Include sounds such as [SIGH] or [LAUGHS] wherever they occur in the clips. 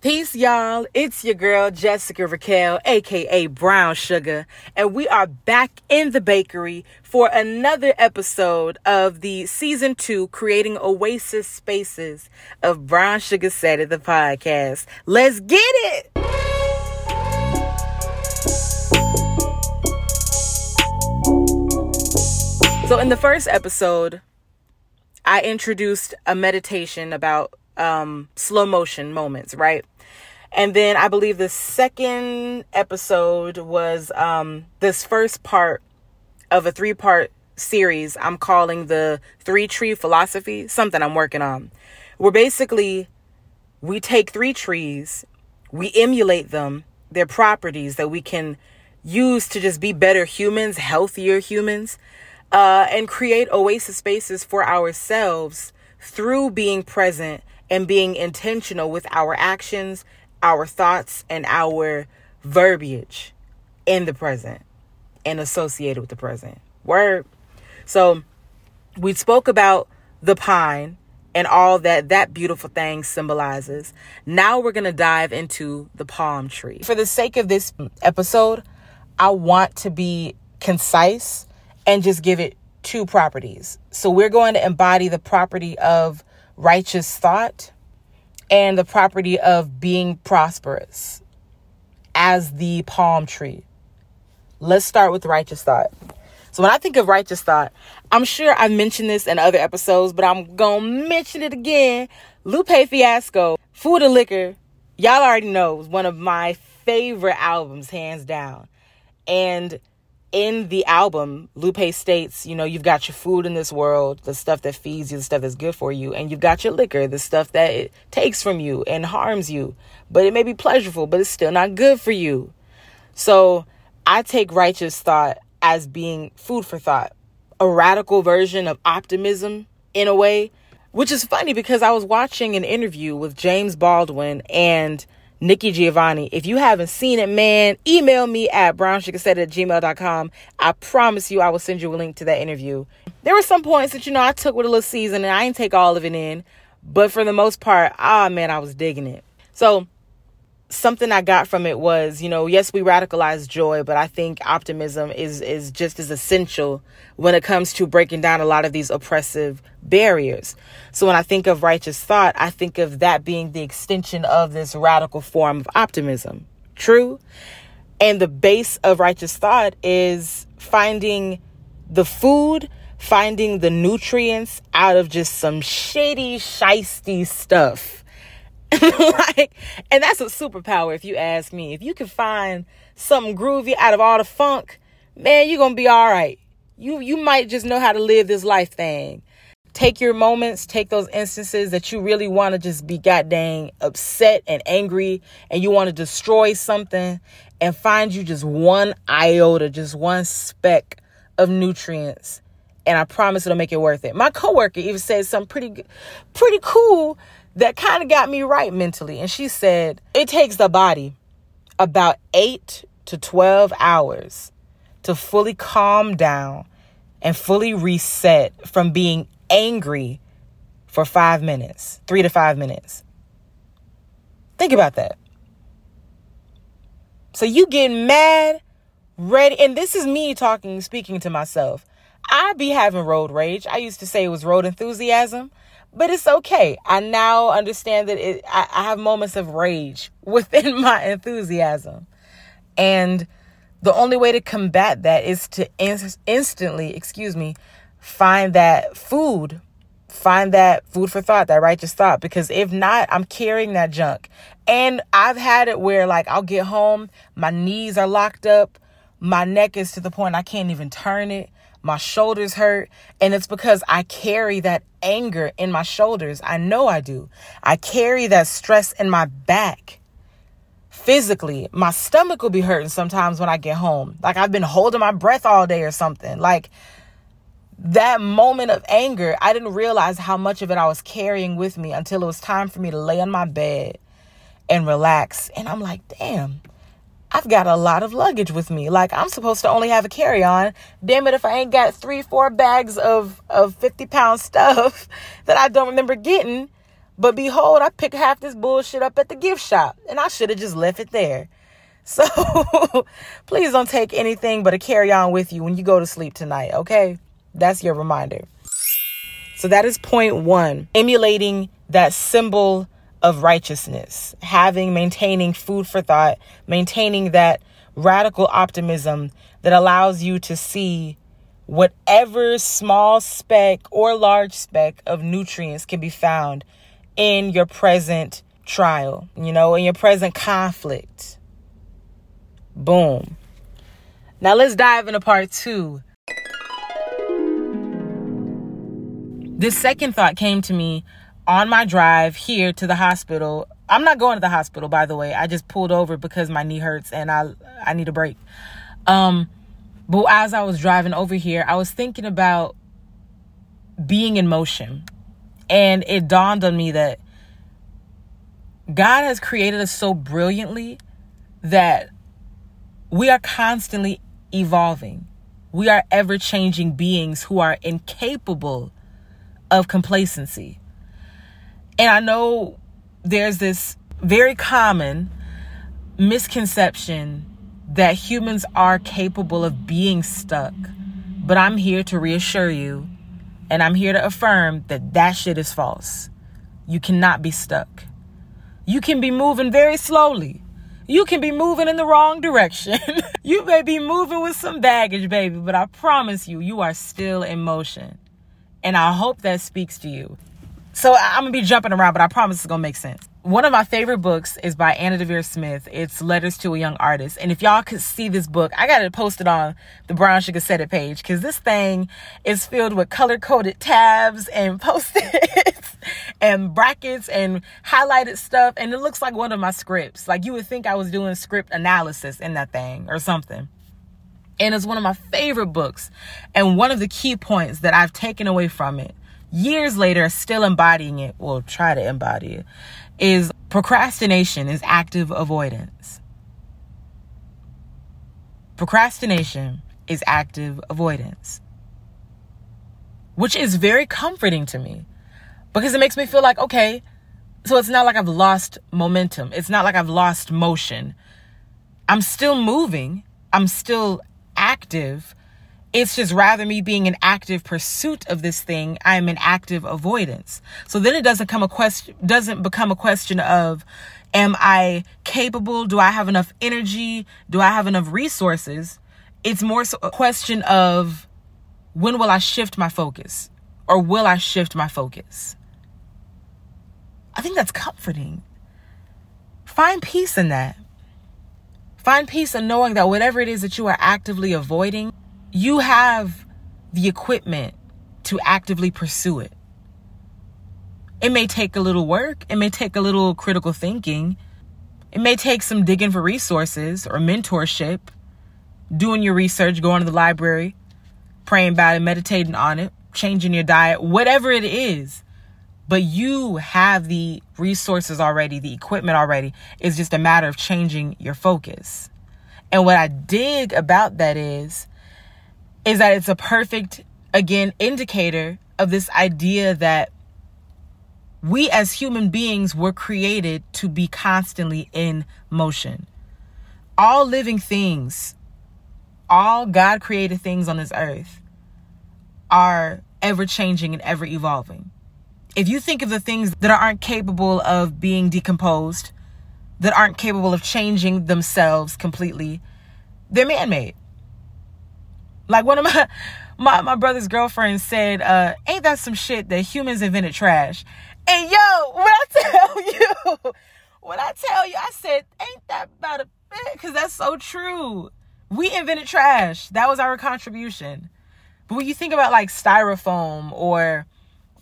Peace, y'all. It's your girl, Jessica Raquel, aka Brown Sugar, and we are back in the bakery for another episode of the season two Creating Oasis Spaces of Brown Sugar Said It, the podcast. Let's get it! So, in the first episode, I introduced a meditation about um, slow motion moments, right? And then I believe the second episode was um, this first part of a three part series I'm calling the three tree philosophy, something I'm working on. Where basically we take three trees, we emulate them, their properties that we can use to just be better humans, healthier humans, uh, and create oasis spaces for ourselves through being present and being intentional with our actions, our thoughts, and our verbiage in the present and associated with the present. Word. So we spoke about the pine and all that that beautiful thing symbolizes. Now we're going to dive into the palm tree. For the sake of this episode, I want to be concise and just give it two properties. So we're going to embody the property of righteous thought and the property of being prosperous as the palm tree. Let's start with righteous thought. So when I think of righteous thought, I'm sure I've mentioned this in other episodes, but I'm gonna mention it again. Lupe Fiasco, Food and Liquor, y'all already know, is one of my favorite albums, hands down. And in the album, Lupe states, you know, you've got your food in this world, the stuff that feeds you, the stuff that's good for you, and you've got your liquor, the stuff that it takes from you and harms you. But it may be pleasurable, but it's still not good for you. So I take righteous thought as being food for thought, a radical version of optimism in a way, which is funny because I was watching an interview with James Baldwin and Nikki Giovanni. If you haven't seen it, man, email me at brownsugarsaid at gmail.com. I promise you I will send you a link to that interview. There were some points that, you know, I took with a little season and I didn't take all of it in. But for the most part, ah, man, I was digging it. So something I got from it was, you know, yes, we radicalize joy, but I think optimism is is just as essential when it comes to breaking down a lot of these oppressive barriers. So when I think of righteous thought, I think of that being the extension of this radical form of optimism. True? And the base of righteous thought is finding the food, finding the nutrients out of just some shady, shisty stuff [LAUGHS] like, and that's a superpower if you ask me. If you can find something groovy out of all the funk, man, you're gonna be all right. You you might just know how to live this life thing. Take your moments, take those instances that you really want to just be goddamn upset and angry and you want to destroy something and find you just one iota, just one speck of nutrients. And I promise it'll make it worth it. My coworker even said something pretty pretty cool that kind of got me right mentally. And she said, it takes the body about eight to 12 hours to fully calm down and fully reset from being angry for five minutes, three to five minutes. Think about that. So you get mad, ready, and this is me talking, speaking to myself. I be having road rage. I used to say it was road enthusiasm but it's okay. I now understand that it, I, I have moments of rage [LAUGHS] within my enthusiasm. And the only way to combat that is to in- instantly, excuse me, find that food, find that food for thought, that righteous thought. Because if not, I'm carrying that junk. And I've had it where, like, I'll get home, my knees are locked up, my neck is to the point I can't even turn it my shoulders hurt. And it's because I carry that anger in my shoulders. I know I do. I carry that stress in my back. Physically, my stomach will be hurting sometimes when I get home. Like I've been holding my breath all day or something. Like that moment of anger, I didn't realize how much of it I was carrying with me until it was time for me to lay on my bed and relax. And I'm like, damn, I've got a lot of luggage with me. Like I'm supposed to only have a carry on. Damn it, if I ain't got three, four bags of, of 50 pound stuff [LAUGHS] that I don't remember getting. But behold, I picked half this bullshit up at the gift shop and I should have just left it there. [LAUGHS] So please don't take anything but a carry on with you when you go to sleep tonight, okay? That's your reminder. So that is point one emulating that symbol of righteousness, having, maintaining food for thought, maintaining that radical optimism that allows you to see whatever small speck or large speck of nutrients can be found in your present trial, you know, in your present conflict. Boom. Now let's dive into part two. This second thought came to me on my drive here to the hospital. I'm not going to the hospital, by the way. I just pulled over because my knee hurts and I I need a break. Um, but as I was driving over here, I was thinking about being in motion, and it dawned on me that God has created us so brilliantly that we are constantly evolving. We are ever changing beings who are incapable of complacency. And I know there's this very common misconception that humans are capable of being stuck. But I'm here to reassure you and I'm here to affirm that that shit is false. You cannot be stuck. You can be moving very slowly. You can be moving in the wrong direction. [LAUGHS] you may be moving with some baggage, baby, but I promise you, you are still in motion. And I hope that speaks to you. So I'm gonna be jumping around, but I promise it's gonna make sense. One of my favorite books is by Anna Deavere Smith. It's Letters to a Young Artist. And if y'all could see this book, I got it posted on the Brown Sugar Said It page because this thing is filled with color coded tabs and [LAUGHS] post-its and brackets and highlighted stuff. And it looks like one of my scripts. Like you would think I was doing script analysis in that thing or something. And it's one of my favorite books. And one of the key points that I've taken away from it years later, still embodying it, well, try to embody it, is procrastination is active avoidance. Procrastination is active avoidance, which is very comforting to me because it makes me feel like, okay, so it's not like I've lost momentum. It's not like I've lost motion. I'm still moving. I'm still active it's just rather me being an active pursuit of this thing, I'm an active avoidance. So then it doesn't come a question doesn't become a question of am I capable? Do I have enough energy? Do I have enough resources? It's more so a question of when will I shift my focus? Or will I shift my focus? I think that's comforting. Find peace in that. Find peace in knowing that whatever it is that you are actively avoiding, you have the equipment to actively pursue it. It may take a little work, it may take a little critical thinking, it may take some digging for resources or mentorship, doing your research, going to the library, praying about it, meditating on it, changing your diet, whatever it is. But you have the resources already, the equipment already. It's just a matter of changing your focus. And what I dig about that is is that it's a perfect, again, indicator of this idea that we as human beings were created to be constantly in motion. All living things, all God created things on this earth are ever changing and ever evolving. If you think of the things that aren't capable of being decomposed, that aren't capable of changing themselves completely, they're man made. Like one of my [LAUGHS] my, my brother's girlfriend said, uh, ain't that some shit that humans invented trash? And yo, when I [LAUGHS] tell you, when I tell you, I said, ain't that about a bit? Because that's so true. We invented trash. That was our contribution. But when you think about like styrofoam or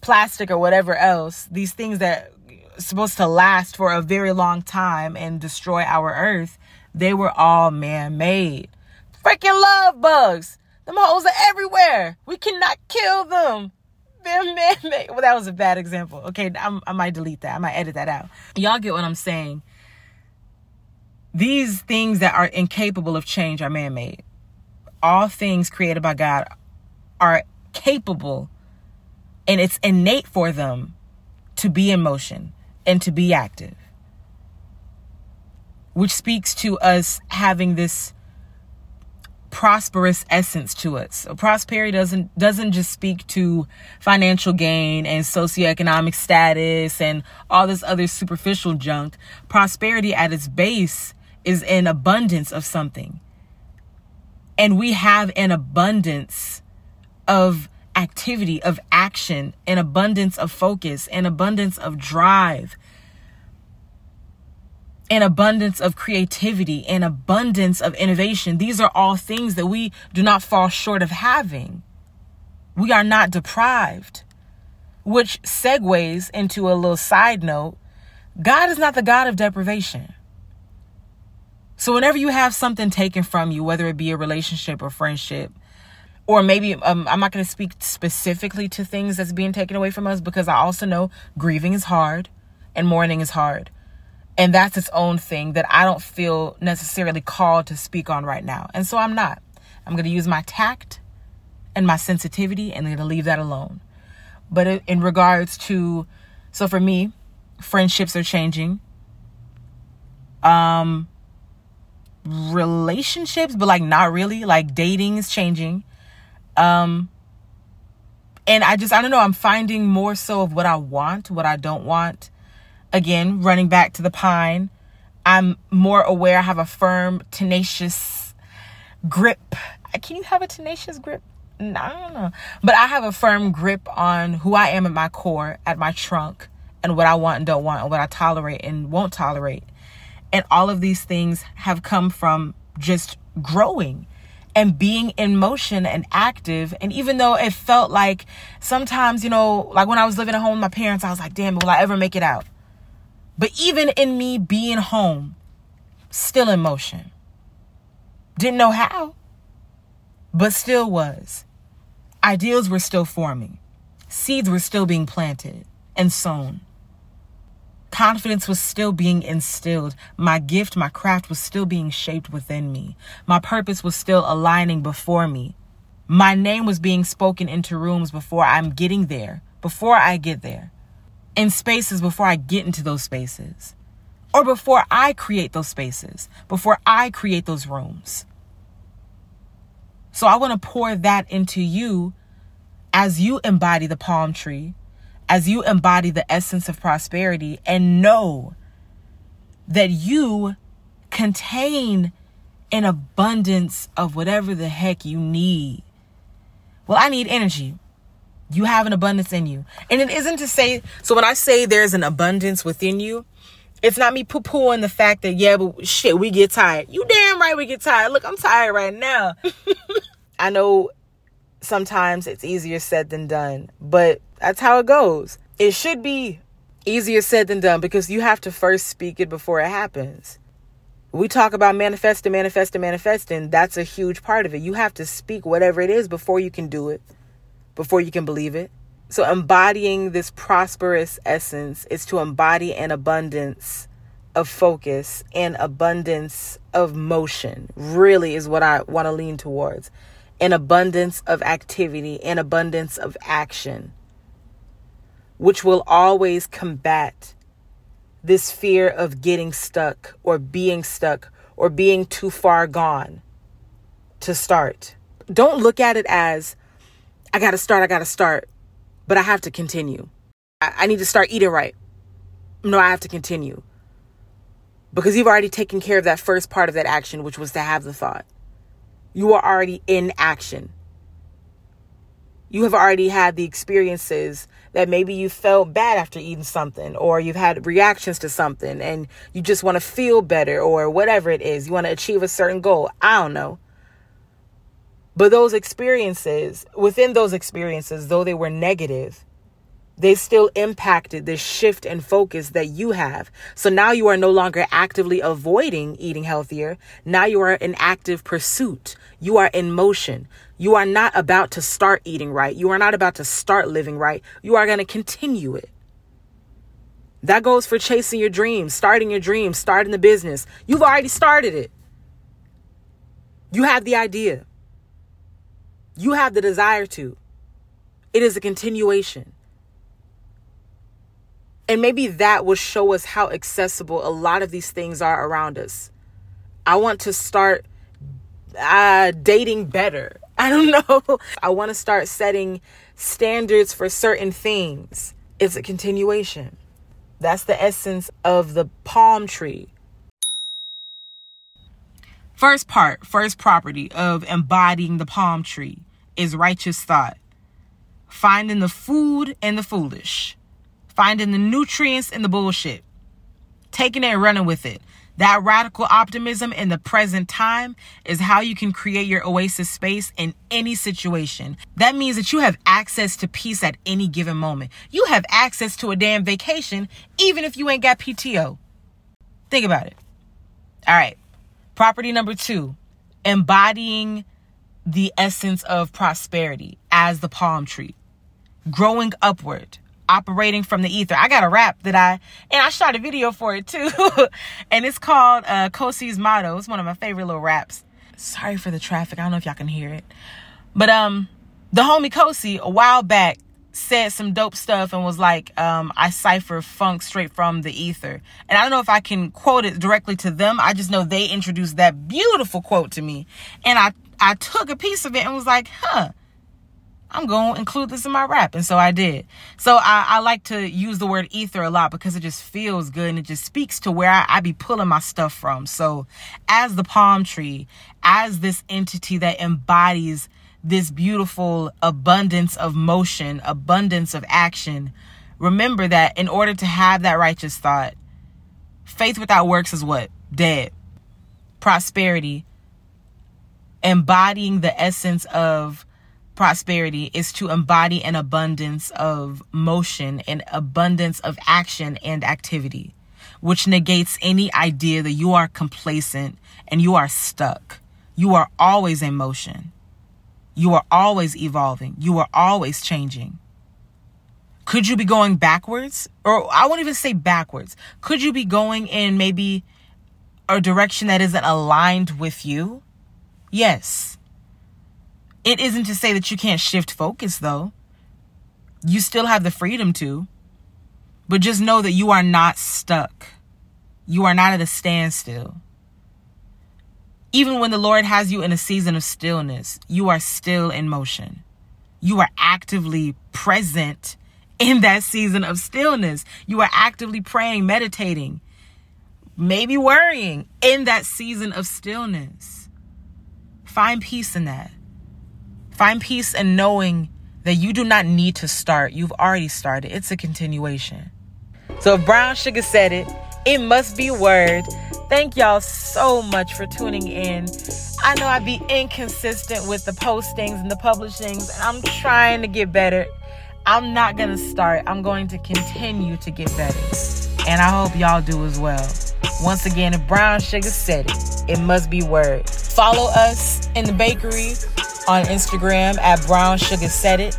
plastic or whatever else, these things that are supposed to last for a very long time and destroy our earth, they were all man-made. Freaking love bugs. Them holes are everywhere. We cannot kill them. They're [LAUGHS] man-made. Well, that was a bad example. Okay, I'm, I might delete that. I might edit that out. Y'all get what I'm saying. These things that are incapable of change are man-made. All things created by God are capable and it's innate for them to be in motion and to be active, which speaks to us having this prosperous essence to it. So prosperity doesn't doesn't just speak to financial gain and socioeconomic status and all this other superficial junk. Prosperity at its base is an abundance of something. And we have an abundance of activity, of action, an abundance of focus, an abundance of drive, an abundance of creativity, an abundance of innovation. These are all things that we do not fall short of having. We are not deprived, which segues into a little side note God is not the God of deprivation. So, whenever you have something taken from you, whether it be a relationship or friendship, or maybe um, I'm not going to speak specifically to things that's being taken away from us because I also know grieving is hard and mourning is hard. And that's its own thing that I don't feel necessarily called to speak on right now. And so I'm not. I'm going to use my tact and my sensitivity and I'm going to leave that alone. But in regards to, so for me, friendships are changing. Um, relationships, but like not really. Like dating is changing. Um, and I just, I don't know, I'm finding more so of what I want, what I don't want again, running back to the pine, I'm more aware. I have a firm, tenacious grip. Uh, can you have a tenacious grip? No, I don't know. But I have a firm grip on who I am at my core, at my trunk, and what I want and don't want, and what I tolerate and won't tolerate. And all of these things have come from just growing and being in motion and active. And even though it felt like sometimes, you know, like when I was living at home with my parents, I was like, damn, will I ever make it out? But even in me being home, still in motion. Didn't know how, but still was. Ideals were still forming, seeds were still being planted and sown. Confidence was still being instilled. My gift, my craft was still being shaped within me. My purpose was still aligning before me. My name was being spoken into rooms before I'm getting there, before I get there in spaces before I get into those spaces or before I create those spaces, before I create those rooms. So I want to pour that into you as you embody the palm tree, as you embody the essence of prosperity, and know that you contain an abundance of whatever the heck you need. Well, I need energy. You have an abundance in you. And it isn't to say, so when I say there's an abundance within you, it's not me poo pooing the fact that, yeah, but shit, we get tired. You damn right we get tired. Look, I'm tired right now. [LAUGHS] I know sometimes it's easier said than done, but that's how it goes. It should be easier said than done because you have to first speak it before it happens. We talk about manifesting, manifesting, manifesting. That's a huge part of it. You have to speak whatever it is before you can do it before you can believe it. So, embodying this prosperous essence is to embody an abundance of focus and abundance of motion, really, is what I want to lean towards. An abundance of activity, an abundance of action, which will always combat this fear of getting stuck or being stuck or being too far gone to start. Don't look at it as, I got to start, I got to start, but I have to continue. I, I need to start eating right. No, I have to continue. Because you've already taken care of that first part of that action, which was to have the thought. You are already in action. You have already had the experiences that maybe you felt bad after eating something, or you've had reactions to something, and you just want to feel better, or whatever it is. You want to achieve a certain goal. I don't know. But those experiences, within those experiences, though they were negative, they still impacted the shift and focus that you have. So now you are no longer actively avoiding eating healthier. Now you are in active pursuit. You are in motion. You are not about to start eating right. You are not about to start living right. You are going to continue it. That goes for chasing your dreams, starting your dreams, starting the business. You've already started it. You have the idea. You have the desire to. It is a continuation. And maybe that will show us how accessible a lot of these things are around us. I want to start uh, dating better. [LAUGHS] I don't know. I want to start setting standards for certain things. It's a continuation. That's the essence of the palm tree. First part, first property of embodying the palm tree is righteous thought. Finding the food in the foolish, finding the nutrients in the bullshit, taking it and running with it. That radical optimism in the present time is how you can create your oasis space in any situation. That means that you have access to peace at any given moment. You have access to a damn vacation, even if you ain't got PTO. Think about it. All right. Property number two embodying the essence of prosperity as the palm tree, growing upward operating from the ether. I got a rap that I and I shot a video for it too. [LAUGHS] and it's called uh Kosi's Motto. It's one of my favorite little raps. Sorry for the traffic. I don't know if y'all can hear it. But um the homie Kosi a while back said some dope stuff and was like, um, I cipher funk straight from the ether. And I don't know if I can quote it directly to them. I just know they introduced that beautiful quote to me. And I, I took a piece of it and was like, huh, I'm going to include this in my rap. And so I did. So I, I, like to use the word ether a lot because it just feels good and it just speaks to where I, I be pulling my stuff from. So as the palm tree, as this entity that embodies this beautiful abundance of motion, abundance of action, remember that in order to have that righteous thought, faith without works is what? Dead. Prosperity, embodying the essence of prosperity is to embody an abundance of motion, an abundance of action and activity, which negates any idea that you are complacent and you are stuck. You are always in motion. You are always evolving. You are always changing. Could you be going backwards? Or I won't even say backwards. Could you be going in maybe a direction that isn't aligned with you? Yes. It isn't to say that you can't shift focus, though. You still have the freedom to. But just know that you are not stuck. You are not at a standstill. Even when the Lord has you in a season of stillness, you are still in motion. You are actively present in that season of stillness. You are actively praying, meditating, maybe worrying in that season of stillness. Find peace in that. Find peace in knowing that you do not need to start. You've already started. It's a continuation. So if Brown Sugar said it, it must be word. Thank y'all so much for tuning in. I know I'd be inconsistent with the postings and the publishings, and I'm trying to get better. I'm not going to start. I'm going to continue to get better. And I hope y'all do as well. Once again, if Brown Sugar said it, it must be word. Follow us in the bakery on Instagram at Brown Sugar Said It.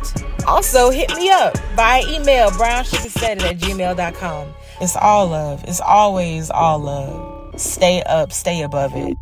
Also, hit me up by email, brownsugarsaidit at gmail.com. It's all love. It's always all love. Stay up, stay above it.